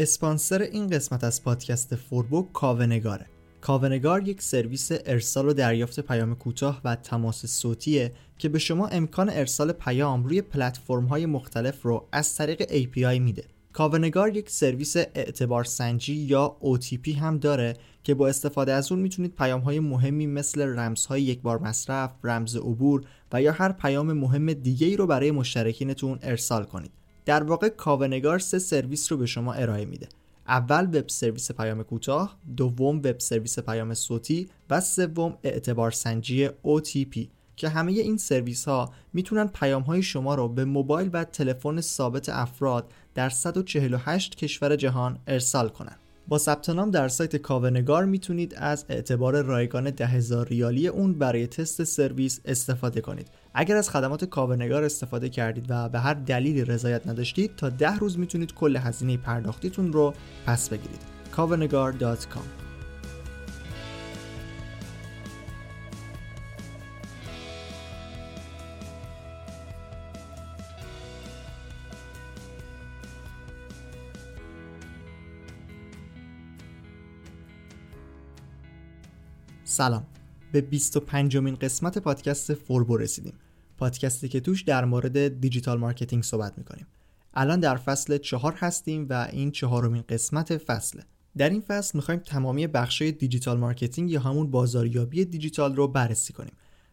اسپانسر این قسمت از پادکست فوربو کاونگاره کاونگار یک سرویس ارسال و دریافت پیام کوتاه و تماس صوتیه که به شما امکان ارسال پیام روی پلتفرم های مختلف رو از طریق API میده. کاونگار یک سرویس اعتبار سنجی یا OTP هم داره که با استفاده از اون می‌تونید پیام های مهمی مثل رمزهای یک بار مصرف، رمز عبور و یا هر پیام مهم دیگه ای رو برای مشترکینتون ارسال کنید. در واقع کاوه‌نگار سه سرویس رو به شما ارائه میده. اول web service پیام کوتاه، دوم web service پیام صوتی و سوم اعتبار سنجی OTP که همه این سرویس ها می‌تونن پیام های شما رو به موبایل و تلفن ثابت افراد در 148 کشور جهان ارسال کنن. با ثبت نام در سایت کاوه‌نگار می‌تونید از اعتبار رایگان 10000 ریالی اون برای تست سرویس استفاده کنید. اگر از خدمات کاونگار استفاده کردید و به هر دلیلی رضایت نداشتید تا ده روز می‌تونید کل هزینه پرداختیتون رو پس بگیرید. کاونگار.com سلام به 25 مین قسمت پادکست فوربو رسیدیم. پادکستی که توش در مورد digital marketing صحبت می‌کنیم. الان در فصل چهار هستیم و این چهارمین قسمت فصله در این فصل می‌خوایم تمامی بخشای digital marketing یا همون بازاریابی دیجیتال رو بررسی کنیم.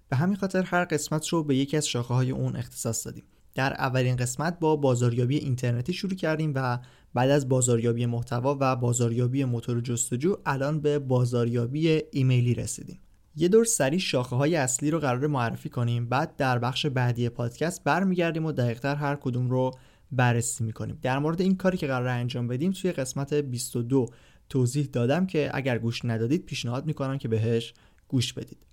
به همین خاطر هر قسمت رو به یکی از شاخه های اون اختصاص دادیم. در اولین قسمت با بازاریابی اینترنتی شروع کردیم و بعد از بازاریابی محتوا و بازاریابی موتور جستجو الان به بازاریابی ایمیلی رسیدیم. یه دور سریع شاخه های اصلی رو قرار معرفی کنیم بعد در بخش بعدی پادکست برمیگردیم و دقیقتر هر کدوم رو بررسی می‌کنیم. در مورد این کاری که قرار انجام بدیم توی قسمت 22 توضیح دادم که اگر گوش ندادید پیشنهاد می‌کنم که بهش گوش بدید.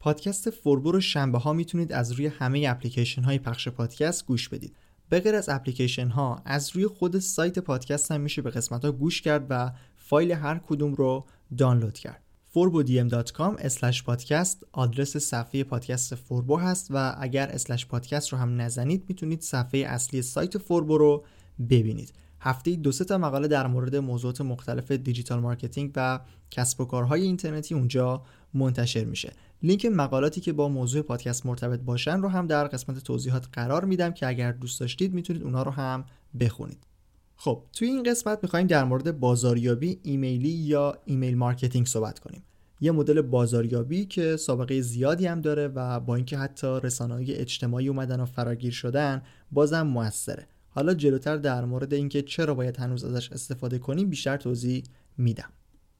پادکست فوربو رو شنبه ها می‌تونید از روی همه اپلیکیشن های پخش پادکست گوش بدید. به از اپلیکیشن ها از روی خود سایت پادکست هم میشه به قسمت ها گوش کرد و فایل هر کدوم رو دانلود کرد. forbodm.com پادکست آدرس صفحه پادکست فوربو هست و اگر slash پادکست رو هم نزنید می‌تونید صفحه اصلی سایت فوربو رو ببینید. هفته دو سه تا مقاله در مورد موضوعات مختلف digital marketing و کسب و کارهای اینترنتی اونجا منتشر میشه. لینک مقالاتی که با موضوع پادکست مرتبط باشن رو هم در قسمت توضیحات قرار میدم که اگر دوست داشتید می‌تونید اونها رو هم بخونید. خب توی این قسمت می‌خوایم در مورد بازاریابی ایمیلی یا email marketing صحبت کنیم. یه مدل بازاریابی که سابقه زیادی هم داره و با اینکه حتی رسانه‌های اجتماعی اومدن و فراگیر شدن بازم موثره. حالا جلوتر در مورد اینکه چرا باید هنوز ازش استفاده کنیم بیشتر توضیح میدم.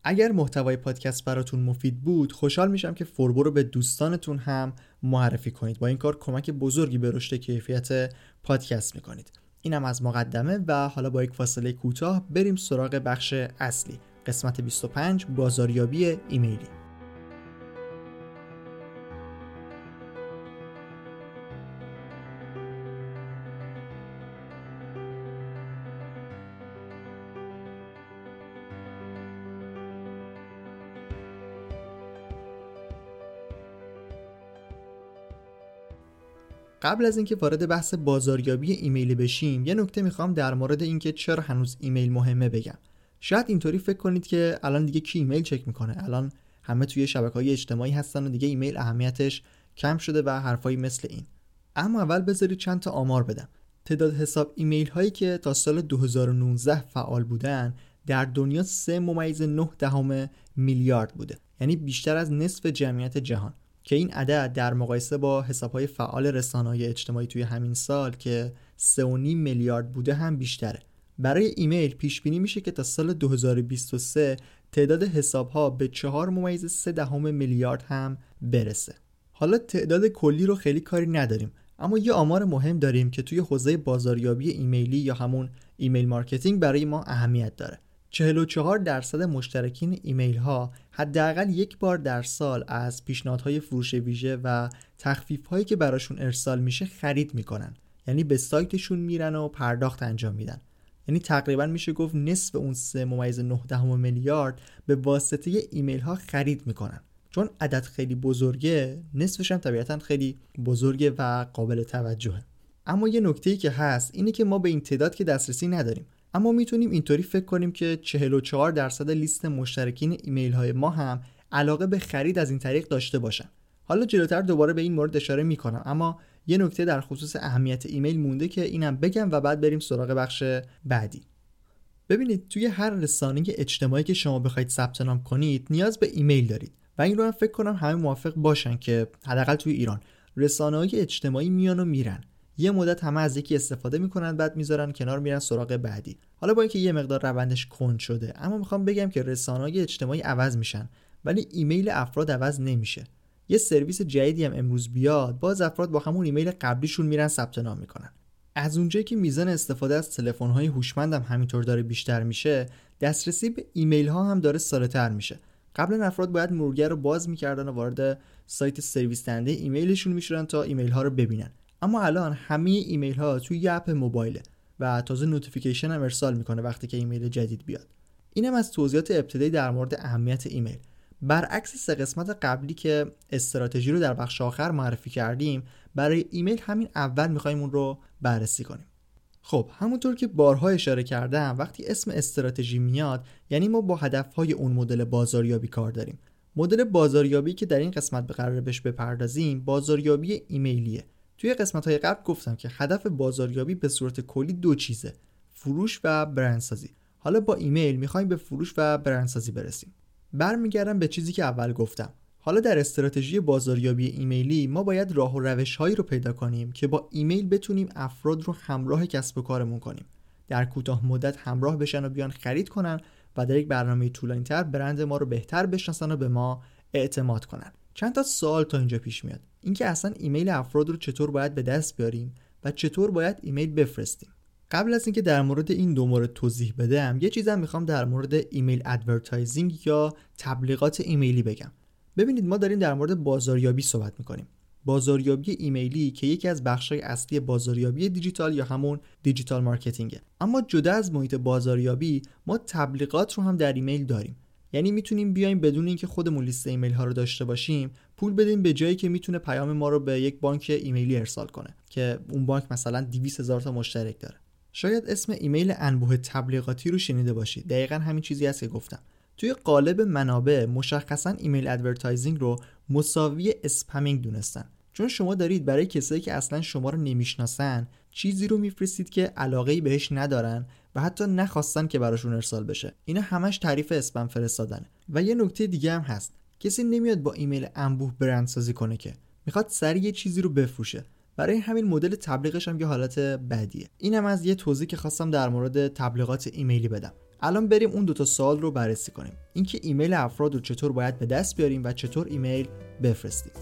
اگر محتوای پادکست براتون مفید بود خوشحال میشم که فوربو رو به دوستانتون هم معرفی کنید. با این کار کمک بزرگی به رشد کیفیت پادکست می‌کنید. اینم از مقدمه و حالا با یک فاصله کوتاه بریم سراغ بخش اصلی. قسمت 25 بازاریابی ایمیلی. قبل از اینکه وارد بحث بازاریابی ایمیلی بشیم یه نکته می‌خوام در مورد اینکه چرا هنوز ایمیل مهمه بگم. شاید اینطوری فکر کنید که الان دیگه کی ایمیل چک می‌کنه؟ الان همه توی شبکه های اجتماعی هستن و دیگه ایمیل اهمیتش کم شده و حرفایی مثل این. اما اول بذارید چند تا آمار بدم. تعداد حساب ایمیل هایی که تا سال 2019 فعال بودن در دنیا 3 ممیز 9 دهم میلیارد بوده. یعنی بیشتر از نصف جمعیت جهان. که این عدد در مقایسه با حسابهای فعال رسانه‌های اجتماعی توی همین سال که 3.5 میلیارد بوده هم بیشتره. برای ایمیل پیش بینی میشه که تا سال 2023 تعداد حسابها به 4 ممیز 3 دهم میلیارد هم برسه. حالا تعداد کلی رو خیلی کاری نداریم اما یه آمار مهم داریم که توی حوزه بازاریابی ایمیلی یا همون email marketing برای ما اهمیت داره. 44 درصد مشترکین ایمیل ها حداقل یک بار در سال از پیشنهادهای فروش ویژه و تخفیف هایی که براشون ارسال میشه خرید می‌کنن. یعنی به سایتشون میرن و پرداخت انجام میدن. یعنی تقریبا میشه گفت نصف اون 3 ممیز 9 میلیارد به واسطه ایمیل ها خرید می‌کنن. چون عدد خیلی بزرگه نصفش هم طبیعتا خیلی بزرگه و قابل توجهه. اما یه نکته ای که هست اینه که ما به این تعداد که دسترسی نداریم. اما می‌تونیم اینطوری فکر کنیم که 44 درصد لیست مشترکین ایمیل های ما هم علاقه به خرید از این طریق داشته باشن. حالا جلوتر دوباره به این مورد اشاره می‌کنم اما یه نکته در خصوص اهمیت ایمیل مونده که اینم بگم و بعد بریم سراغ بخش بعدی. ببینید توی هر رسانه اجتماعی که شما بخواید ثبت نام کنید نیاز به ایمیل دارید. و این رو هم فکر کنم همه موافق باشن که حداقل توی ایران رسانه های اجتماعی میان و میرن. یه مدت همه از یکی استفاده می‌کنن بعد می‌ذارن کنار میرن سراغ بعدی. حالا با اینکه یه مقدار روندش کند شده اما می‌خوام بگم که رسانه های اجتماعی عوض میشن ولی ایمیل افراد عوض نمیشه. یه سرویس جدیدی هم امروز بیاد باز افراد با همون ایمیل قبلیشون میرن ثبت نام می‌کنن. از اونجایی که میزان استفاده از تلفن های هوشمند هم همینطور داره بیشتر میشه دسترسی به ایمیل ها هم داره ساده‌تر میشه. قبلا افراد باید مرورگر رو باز می‌کردن و وارد سایت سرویس دهنده ایمیلشون می‌شدن تا ایمیل ها رو ببینن. اما الان همه ایمیل ها توی یه اپ موبایله و تازه notification هم ارسال می‌کنه وقتی که ایمیل جدید بیاد. اینم از توضیحات ابتدایی در مورد اهمیت ایمیل. برعکس سه قسمت قبلی که استراتژی رو در بخش آخر معرفی کردیم برای ایمیل همین اول می‌خوایم اون رو بررسی کنیم. خب همونطور که بارها اشاره کردم وقتی اسم استراتژی میاد یعنی ما با هدفهای اون مدل بازاریابی کار داریم. مدل بازاریابی که در این قسمت به قرار بهش بپردازیم بازاریابی ایمیلیه. توی قسمت های قبل گفتم که هدف بازاریابی به صورت کلی دو چیزه فروش و برندسازی. حالا با ایمیل می‌خوایم به فروش و برندسازی برسیم. برمیگردم به چیزی که اول گفتم. حالا در استراتژی بازاریابی ایمیلی ما باید راه و روش هایی رو پیدا کنیم که با ایمیل بتونیم افراد رو همراه کسب و کارمون کنیم. در کوتاه مدت همراه بشن و بیان خرید کنن و در یک برنامه طولانیتر برند ما رو بهتر بشناسن و به ما اعتماد کنن. چند تا سوال تا اینجا پیش میاد. اینکه اصلا ایمیل افراد رو چطور باید به دست بیاریم و چطور باید ایمیل بفرستیم. قبل از اینکه در مورد این دو مورد توضیح بدم یه چیزم می‌خوام در مورد email advertising یا تبلیغات ایمیلی بگم. ببینید ما داریم در مورد بازاریابی صحبت می‌کنیم. بازاریابی ایمیلی که یکی از بخشهای اصلی بازاریابی دیجیتال یا همون digital marketing ه. اما جدا از محیط بازاریابی ما تبلیغات رو هم در ایمیل داریم. یعنی می‌تونیم بیایم بدون اینکه خودمون لیست ایمیل ها رو داشته باشیم پول بدیم به جایی که می‌تونه پیام ما رو به یک بانک ایمیلی ارسال کنه که اون بانک مثلا 200 هزار تا مشترک داره. شاید اسم ایمیل انبوه تبلیغاتی رو شنیده باشید. دقیقا همین چیزی هست که گفتم. توی غالب منابع مشخصا email advertising رو مساوی spamming دونستن. چون شما دارید برای کسایی که اصلا شما رو نمی‌شناسن چیزی رو میفرستید که علاقه بهش ندارن و حتی نخواستن که براشون ارسال بشه. اینا همش تعریف اسپم فرستادنه و یه نکته دیگه هم هست. کسی نمیاد با ایمیل انبوه برندسازی کنه که. می‌خواد سریع یه چیزی رو بفروشه. برای همین مدل تبلیغش هم یه حالت بدیه. اینم از یه توضیح که خواستم در مورد تبلیغات ایمیلی بدم. الان بریم اون دوتا سوال رو بررسی کنیم. اینکه ایمیل افراد رو چطور باید به دست بیاریم و چطور ایمیل بفرستیم.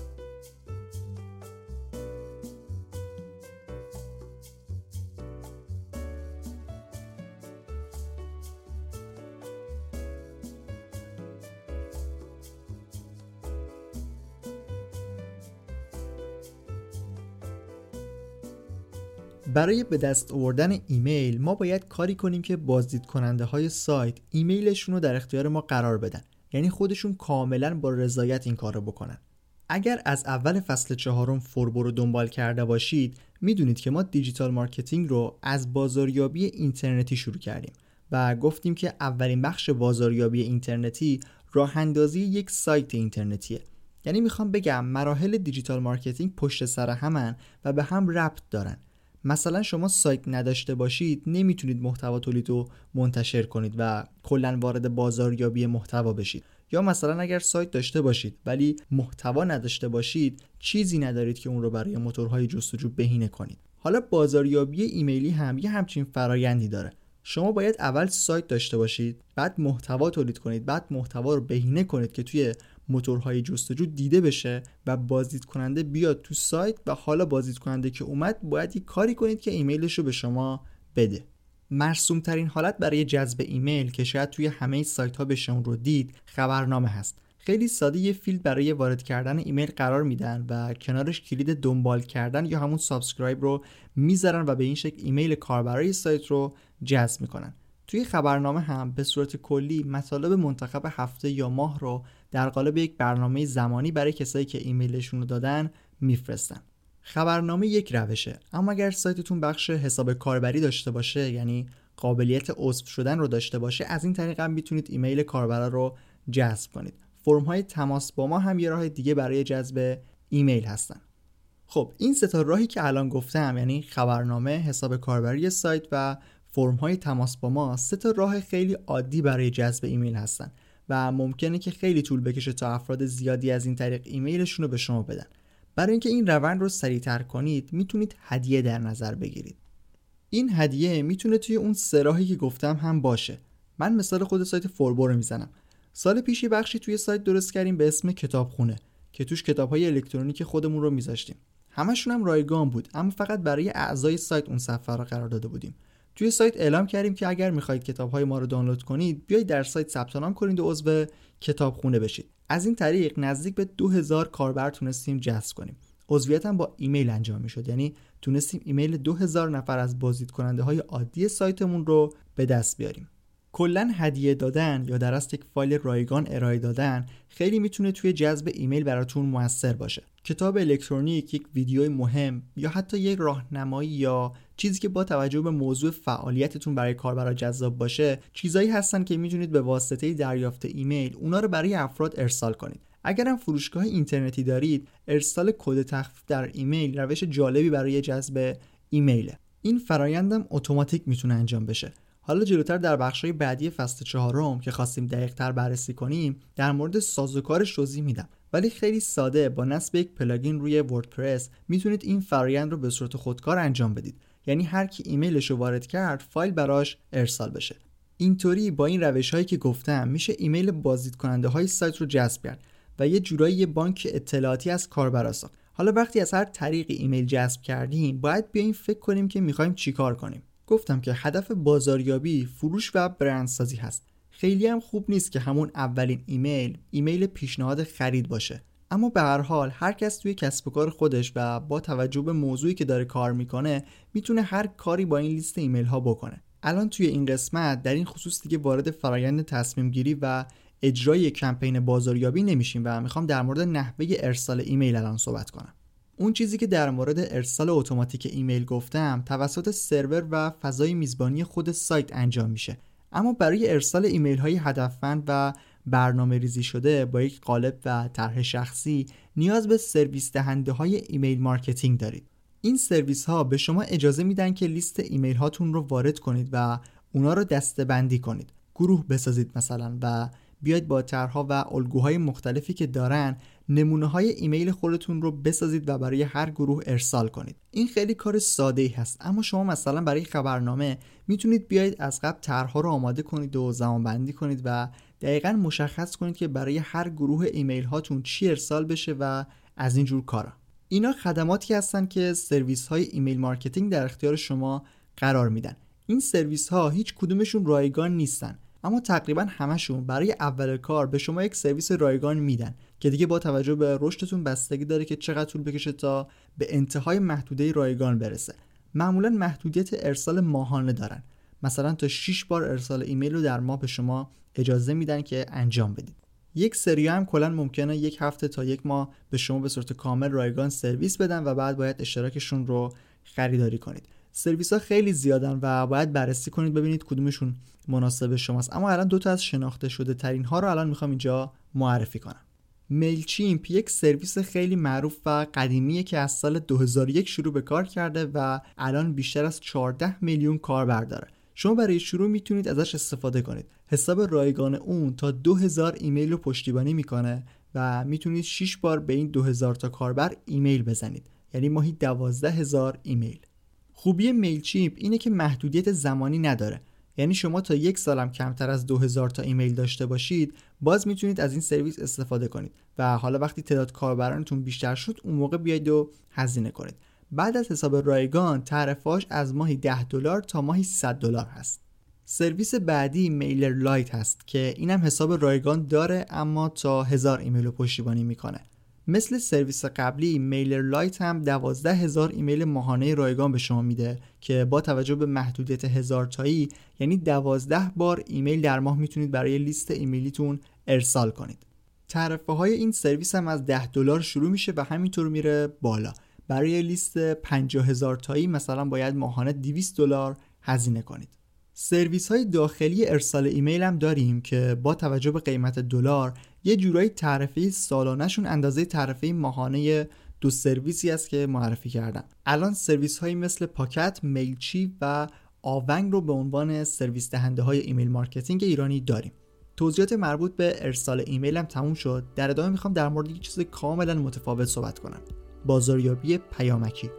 برای به دست آوردن ایمیل ما باید کاری کنیم که بازدید کننده های سایت ایمیلشون رو در اختیار ما قرار بدن. یعنی خودشون کاملا با رضایت این کار رو بکنن. اگر از اول فصل چهارم فوربو رو دنبال کرده باشید می‌دونید که ما digital marketing رو از بازاریابی اینترنتی شروع کردیم و گفتیم که اولین بخش بازاریابی اینترنتی راه اندازی یک سایت اینترنتیه. یعنی می‌خوام بگم مراحل digital marketing پشت سر همن و به هم ربط دارن. مثلا شما سایت نداشته باشید نمی‌تونید محتوا تولید رو منتشر کنید و کلا وارد بازاریابی محتوا بشید. یا مثلا اگر سایت داشته باشید ولی محتوا نداشته باشید چیزی ندارید که اون رو برای موتورهای جستجو بهینه کنید. حالا بازاریابی ایمیلی هم یه همچین فرایندی داره. شما باید اول سایت داشته باشید بعد محتوا تولید کنید بعد محتوا رو بهینه کنید که توی موتورهای جستجو دیده بشه و بازدید کننده بیاد تو سایت و حالا بازدید کننده که اومد باید یک کاری کنید که ایمیلش رو به شما بده. مرسوم ترین حالت برای جذب ایمیل که شاید توی همه سایت ها اون رو دید خبرنامه هست. خیلی ساده یه فیلد برای وارد کردن ایمیل قرار میدن و کنارش کلید دنبال کردن یا همون subscribe رو می‌ذارن و به این شکل ایمیل کاربرای سایت رو جذب می‌کنن. توی خبرنامه هم به صورت کلی مطالب منتخب هفته یا ماه رو در قالب یک برنامه زمانی برای کسایی که ایمیلشون رو دادن میفرستن. خبرنامه یک روشه. اما اگر سایتتون بخش حساب کاربری داشته باشه یعنی قابلیت عضو شدن رو داشته باشه از این طریق هم می‌تونید ایمیل کاربرا رو جذب کنید. فرم های تماس با ما هم یه راه دیگه برای جذب ایمیل هستن. خب این سه تا راهی که الان گفتم یعنی خبرنامه حساب کاربری سایت و فرم های تماس با ما سه تا راه خیلی عادی برای جذب ایمیل هستن. و ممکنه که خیلی طول بکشه تا افراد زیادی از این طریق ایمیلشون رو به شما بدن. برای اینکه این روند رو سریعتر کنید می‌تونید هدیه در نظر بگیرید. این هدیه می‌تونه توی اون سراحی که گفتم هم باشه. من مثال خود سایت فوربو رو می‌زنم. سال پیشی بخشی توی سایت درست کردیم به اسم کتابخونه که توش کتابهای الکترونیک خودمون رو میذاشتیم. همشون هم رایگان بود اما فقط برای اعضای سایت اون صفحه رو قرار داده بودیم. توی سایت اعلام کردیم که اگر می‌خواهید کتابهای ما رو دانلود کنید بیایید در سایت ثبت نام کنید و عضو کتابخونه بشید. از این طریق نزدیک به 2000 کاربر تونستیم جذب کنیم. عضویت هم با ایمیل انجام می‌شد. یعنی تونستیم ایمیل 2000 نفر از بازدید کننده های عادی سایتمون رو به دست بیاریم. کلا هدیه دادن یا در یک فایل رایگان ارائه دادن خیلی می‌تونه توی جذب ایمیل براتون موثر باشه. کتاب الکترونیک یک ویدیوی مهم یا حتی یک راهنمایی یا چیزی که با توجه به موضوع فعالیتتون برای کاربرا جذاب باشه چیزایی هستن که می‌تونید به واسطه دریافت ایمیل اونا رو برای افراد ارسال کنید. اگرم فروشگاه اینترنتی دارید ارسال کد تخفیف در ایمیل روش جالبی برای جذب ایمیله. این فرایندم اتوماتیک می‌تونه انجام بشه. حالا جلوتر در بخشای بعدی فصل چهارم که خواستیم دقیقتر بررسی کنیم در مورد سازوکارش توضیح میدم. ولی خیلی ساده با نصب یک plugin روی WordPress می‌تونید این فرایند رو به صورت خودکار انجام بدید. یعنی هر کی ایمیلش رو وارد کرد فایل براش ارسال بشه. اینطوری با این روش هایی که گفتم میشه ایمیل بازدید کننده های سایت رو جذب کرد و یه جورایی یه بانک اطلاعاتی از کاربرا ساخت. حالا وقتی از هر طریقی ایمیل جذب کردیم باید بیایم فکر کنیم که می‌خوایم چیکار کنیم. گفتم که هدف بازاریابی فروش و برندسازی هست. خیلی هم خوب نیست که همون اولین ایمیل ایمیل پیشنهاد خرید باشه. اما به هر حال هر کس توی کسب و کار خودش و با توجه به موضوعی که داره کار می‌کنه می‌تونه هر کاری با این لیست ایمیل ها بکنه. الان توی این قسمت در این خصوص دیگه وارد فرایند تصمیم گیری و اجرای کمپین بازاریابی نمیشیم و می‌خوام در مورد نحوه ارسال ایمیل الان صحبت کنم. اون چیزی که در مورد ارسال اتوماتیک ایمیل گفتم توسط سرور و فضای میزبانی خود سایت انجام میشه. اما برای ارسال ایمیل های هدفمند و برنامه ریزی شده با یک قالب و طرح شخصی نیاز به سرویس دهنده های email marketing دارید. این سرویس ها به شما اجازه میدن که لیست ایمیل هاتون رو وارد کنید و اونا رو دسته کنید. گروه بسازید مثلا و بیاید با طرحها و الگوهای مختلفی که دارن نمونه های ایمیل خودتون رو بسازید و برای هر گروه ارسال کنید. این خیلی کار ساده ای هست اما شما مثلا برای خبرنامه می‌تونید بیاید از قبل طرحها رو آماده کنید و زمان بندی کنید و دقیقا مشخص کنید که برای هر گروه ایمیل هاتون چی ارسال بشه و از این جور کارا. اینا خدماتی هستن که سرویس های email marketing در اختیار شما قرار میدن. این سرویس ها هیچ کدومشون رایگان نیستن اما تقریبا همشون برای اول کار به شما یک سرویس رایگان میدن. که دیگه با توجه به رشدتون بستگی داره که چقدر طول بکشه تا به انتهای محدوده رایگان برسه. معمولا محدودیت ارسال ماهانه دارن. مثلا تا 6 بار ارسال ایمیل رو در ماه به شما اجازه میدن که انجام بدید. یک سری هم کلا ممکنه یک هفته تا یک ماه به شما به صورت کامل رایگان سرویس بدن و بعد باید اشتراکشون رو خریداری کنید. سرویس ها خیلی زیادن و باید بررسی کنید ببینید کدومشون مناسب شماست. اما الان دو تا از شناخته شده ترین ها رو الان می‌خوام اینجا معرفی کنم. میلچیمپ یک سرویس خیلی معروف و قدیمیه که از سال 2001 شروع به کار کرده و الان بیشتر از 14 میلیون کاربر داره. شما برای شروع می‌تونید ازش استفاده کنید. حساب رایگان اون تا 2000 ایمیل رو پشتیبانی می‌کنه و می‌تونید 6 بار به این 2000 تا کاربر ایمیل بزنید. یعنی ماهی 12000 ایمیل. خوبی Mailchimp اینه که محدودیت زمانی نداره. یعنی شما تا یک سالم کمتر از 2000 تا ایمیل داشته باشید باز می‌تونید از این سرویس استفاده کنید و حالا وقتی تعداد کاربرانتون بیشتر شد اون موقع بیاید و هزینه کنید. بعد از حساب رایگان تعرفاش از ماهی 10 دلار تا ماهی 300 دلار هست. سرویس بعدی MailerLite هست که اینم حساب رایگان داره اما تا هزار ایمیل رو پشتیبانی می‌کنه. مثل سرویس قبلی MailerLite هم دوازده هزار ایمیل ماهانه رایگان به شما میده که با توجه به محدودیت هزار تایی یعنی دوازده بار ایمیل در ماه می‌تونید برای لیست ایمیلیتون ارسال کنید. تعرفه های این سرویس هم از 10 دلار شروع میشه و همینطور میره بالا. برای لیست 50 هزار تایی مثلا باید ماهانه 200 دلار هزینه کنید. سرویس های داخلی ارسال ایمیل هم داریم که با توجه به قیمت دلار یه جورایی تعرفه سالانهشون اندازه تعرفه ماهانه دو سرویسی است که معرفی کردم الان سرویس هایی مثل پاکت، میلچی و آونگ رو به عنوان سرویس دهنده های email marketing ایرانی داریم. توضیحات مربوط به ارسال ایمیل هم تموم شد. در ادامه می‌خوام در مورد یک چیز کاملا متفاوت صحبت کنم. بازاریابی پیامکی.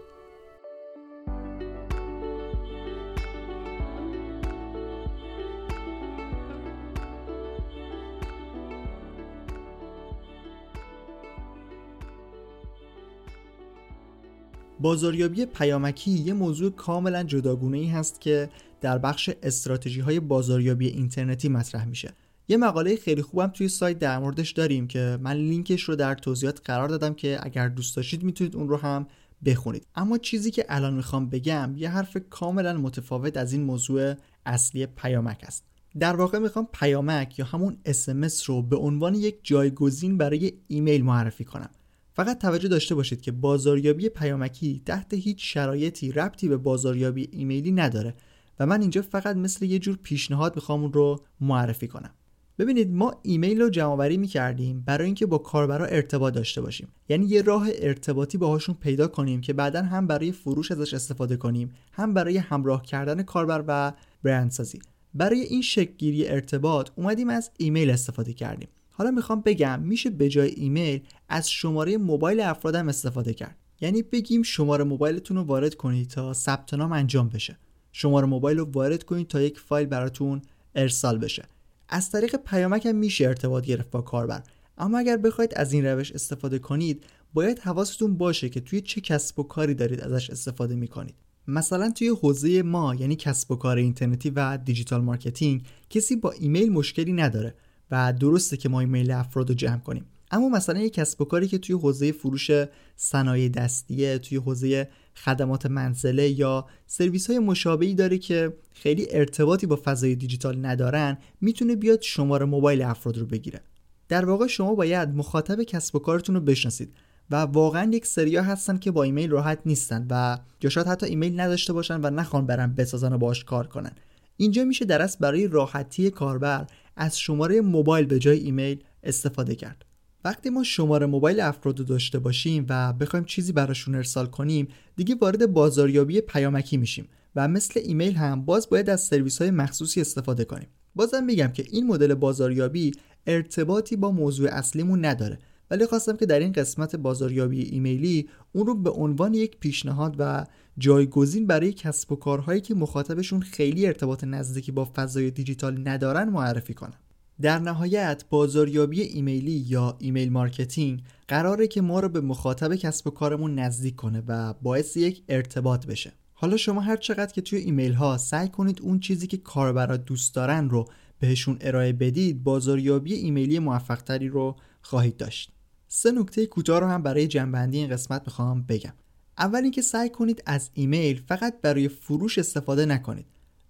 بازاریابی پیامکی یه موضوع کاملا جداگونه ای هست که در بخش استراتژی های بازاریابی اینترنتی مطرح میشه. یه مقاله خیلی خوبم توی سایت در موردش داریم که من لینکش رو در توضیحات قرار دادم که اگر دوست داشتید می‌تونید اون رو هم بخونید. اما چیزی که الان می‌خوام بگم یه حرف کاملا متفاوت از این موضوع اصلی پیامک است. در واقع می‌خوام پیامک یا همون SMS رو به عنوان یک جایگزین برای ایمیل معرفی کنم. فقط توجه داشته باشید که بازاریابی پیامکی تحت هیچ شرایطی ربطی به بازاریابی ایمیلی نداره و من اینجا فقط مثل یه جور پیشنهاد می‌خوام اون رو معرفی کنم. ببینید ما ایمیل رو جمع آوری می‌کردیم برای اینکه با کاربرا ارتباط داشته باشیم. یعنی یه راه ارتباطی باهاشون پیدا کنیم که بعدا هم برای فروش ازش استفاده کنیم هم برای همراه کردن کاربر و برندسازی. برای این شکل ارتباط اومدیم از ایمیل استفاده کردیم. حالا می‌خوام بگم میشه به جای ایمیل از شماره موبایل افرادم استفاده کرد. یعنی بگیم شماره موبایلتون رو وارد کنید تا ثبت نام انجام بشه. شماره موبایل رو وارد کنید تا یک فایل براتون ارسال بشه. از طریق پیامک هم میشه ارتباط گرفت با کاربر. اما اگر بخواید از این روش استفاده کنید باید حواستون باشه که توی چه کسب و کاری دارید ازش استفاده می‌کنید. مثلا توی حوزه ما یعنی کسب و کار اینترنتی و digital marketing کسی با ایمیل مشکلی نداره. و درسته که ما ایمیل افراد رو جمع کنیم. اما مثلا یک کسب و کاری که توی حوزه فروش صنایع دستیه توی حوزه خدمات منزله یا سرویس های مشابهی داره که خیلی ارتباطی با فضای دیجیتال ندارن می‌تونه بیاد شماره موبایل افراد رو بگیره. در واقع شما باید مخاطب کسب و کارتون رو بشناسید و واقعا یک سریا هستن که با ایمیل راحت نیستن و یا شاید حتی ایمیل نداشته باشن و نخوان برن بسازن و باش کار کنن. اینجا میشه درست برای راحتی کاربر از شماره موبایل به جای ایمیل استفاده کرد. وقتی ما شماره موبایل افراد رو داشته باشیم و بخوایم چیزی براشون ارسال کنیم دیگه وارد بازاریابی پیامکی میشیم و مثل ایمیل هم باز باید از سرویس های مخصوصی استفاده کنیم. بازم میگم که این مدل بازاریابی ارتباطی با موضوع اصلیمون نداره. ولی خواستم که در این قسمت بازاریابی ایمیلی اون رو به عنوان یک پیشنهاد و جایگزین برای کسب و کارهایی که مخاطبشون خیلی ارتباط نزدیکی با فضای دیجیتال ندارن معرفی کنم در نهایت بازاریابی ایمیلی یا email marketing قراره که ما رو به مخاطب کسب و کارمون نزدیک کنه و باعث یک ارتباط بشه. حالا شما هر چقدر که توی ایمیل ها سعی کنید اون چیزی که کاربرا دوست دارن رو بهشون ارائه بدید بازاریابی ایمیلی موفقتری رو خواهید داشت. سه نکته کوتاه رو هم برای جمع‌بندی این قسمت می‌خوام بگم. اول اینکه سعی کنید از ایمیل فقط برای فروش استفاده نکنید.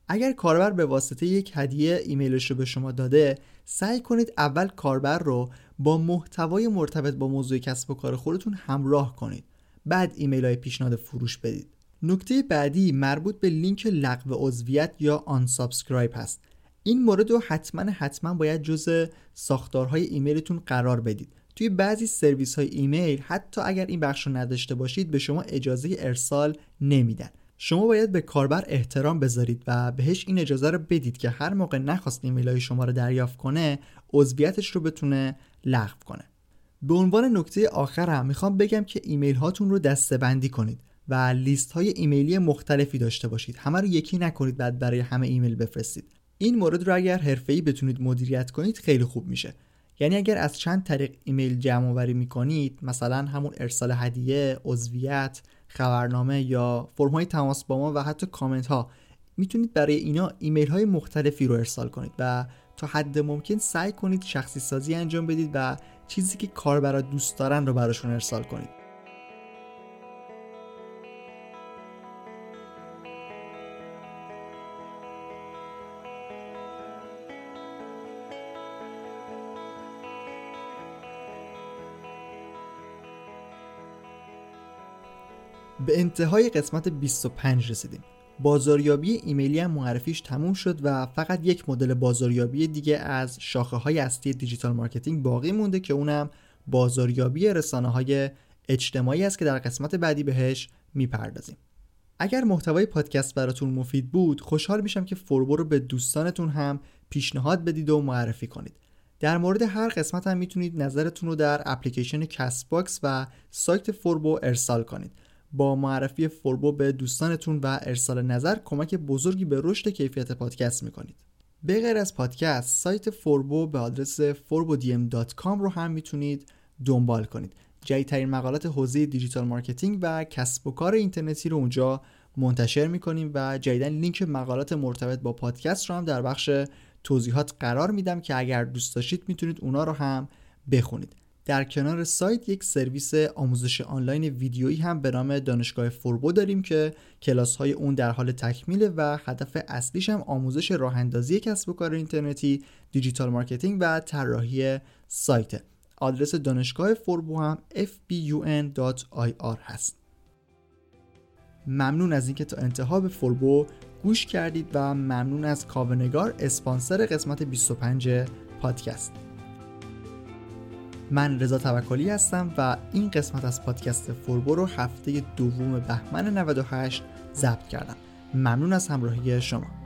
اگر کاربر به واسطه یک هدیه ایمیلش رو به شما داده سعی کنید اول کاربر رو با محتوای مرتبط با موضوع کسب و کار خودتون همراه کنید. بعد ایمیل های پیشنهاد فروش بدید. نکته بعدی مربوط به لینک لغو عضویت یا unsubscribe هست. این مورد رو حتما حتما باید جز ساختارهای ایمیلتون قرار بدید. توی بعضی سرویس های ایمیل حتی اگر این بخش رو نداشته باشید به شما اجازه ارسال نمیدن. شما باید به کاربر احترام بذارید و بهش این اجازه رو بدید که هر موقع نخواست ایمیل های شما رو دریافت کنه عضویتش رو بتونه لغو کنه. به عنوان نکته آخرم می‌خوام بگم که ایمیل هاتون رو دسته بندی کنید و لیست های ایمیلی مختلفی داشته باشید. همه رو یکی نکنید بعد برای همه ایمیل بفرستید. این مورد رو اگر حرفه‌ای بتونید مدیریت کنید خیلی خوب میشه. یعنی اگر از چند طریق ایمیل جمع آوری می‌کنید مثلا همون ارسال هدیه عضویت خبرنامه یا فرم های تماس با ما و حتی کامنت ها می‌تونید برای اینا ایمیل های مختلفی رو ارسال کنید و تا حد ممکن سعی کنید شخصی سازی انجام بدید و چیزی که کاربرا دوست دارن رو براشون ارسال کنید. به انتهای قسمت 25 رسیدیم. بازاریابی ایمیلی هم معرفیش تموم شد و فقط یک مدل بازاریابی دیگه از شاخه های اصلی digital marketing باقی مونده که اونم بازاریابی رسانه های اجتماعی است که در قسمت بعدی بهش می‌پردازیم. اگر محتوای پادکست براتون مفید بود خوشحال میشم که فوربو رو به دوستانتون هم پیشنهاد بدید و معرفی کنید. در مورد هر قسمت هم می‌تونید نظرتون رو در اپلیکیشن Castbox و سایت فوربو ارسال کنید. با معرفی فوربو به دوستانتون و ارسال نظر کمک بزرگی به رشد کیفیت پادکست می‌کنید. به غیر از پادکست سایت فوربو به آدرس forbodm.com رو هم می‌تونید دنبال کنید. جدیدترین مقالات حوزه digital marketing و کسب و کار اینترنتی رو اونجا منتشر می‌کنیم و جدیدا لینک مقالات مرتبط با پادکست رو هم در بخش توضیحات قرار میدم که اگر دوست داشتید می‌تونید اونا رو هم بخونید. در کنار سایت یک سرویس آموزش آنلاین ویدیویی هم به نام دانشگاه فوربو داریم که کلاس های اون در حال تکمیله و هدف اصلیش هم آموزش راه اندازی کسب و کار اینترنتی، digital marketing و طراحی سایت. آدرس دانشگاه فوربو هم fbun.ir هست. ممنون از اینکه تا انتها به فوربو گوش کردید و ممنون از کاوه‌نگار اسپانسر قسمت 25 پادکست. من رضا توکلی هستم و این قسمت از پادکست فوربو رو هفته دوم بهمن 98 ضبط کردم. ممنون از همراهی شما.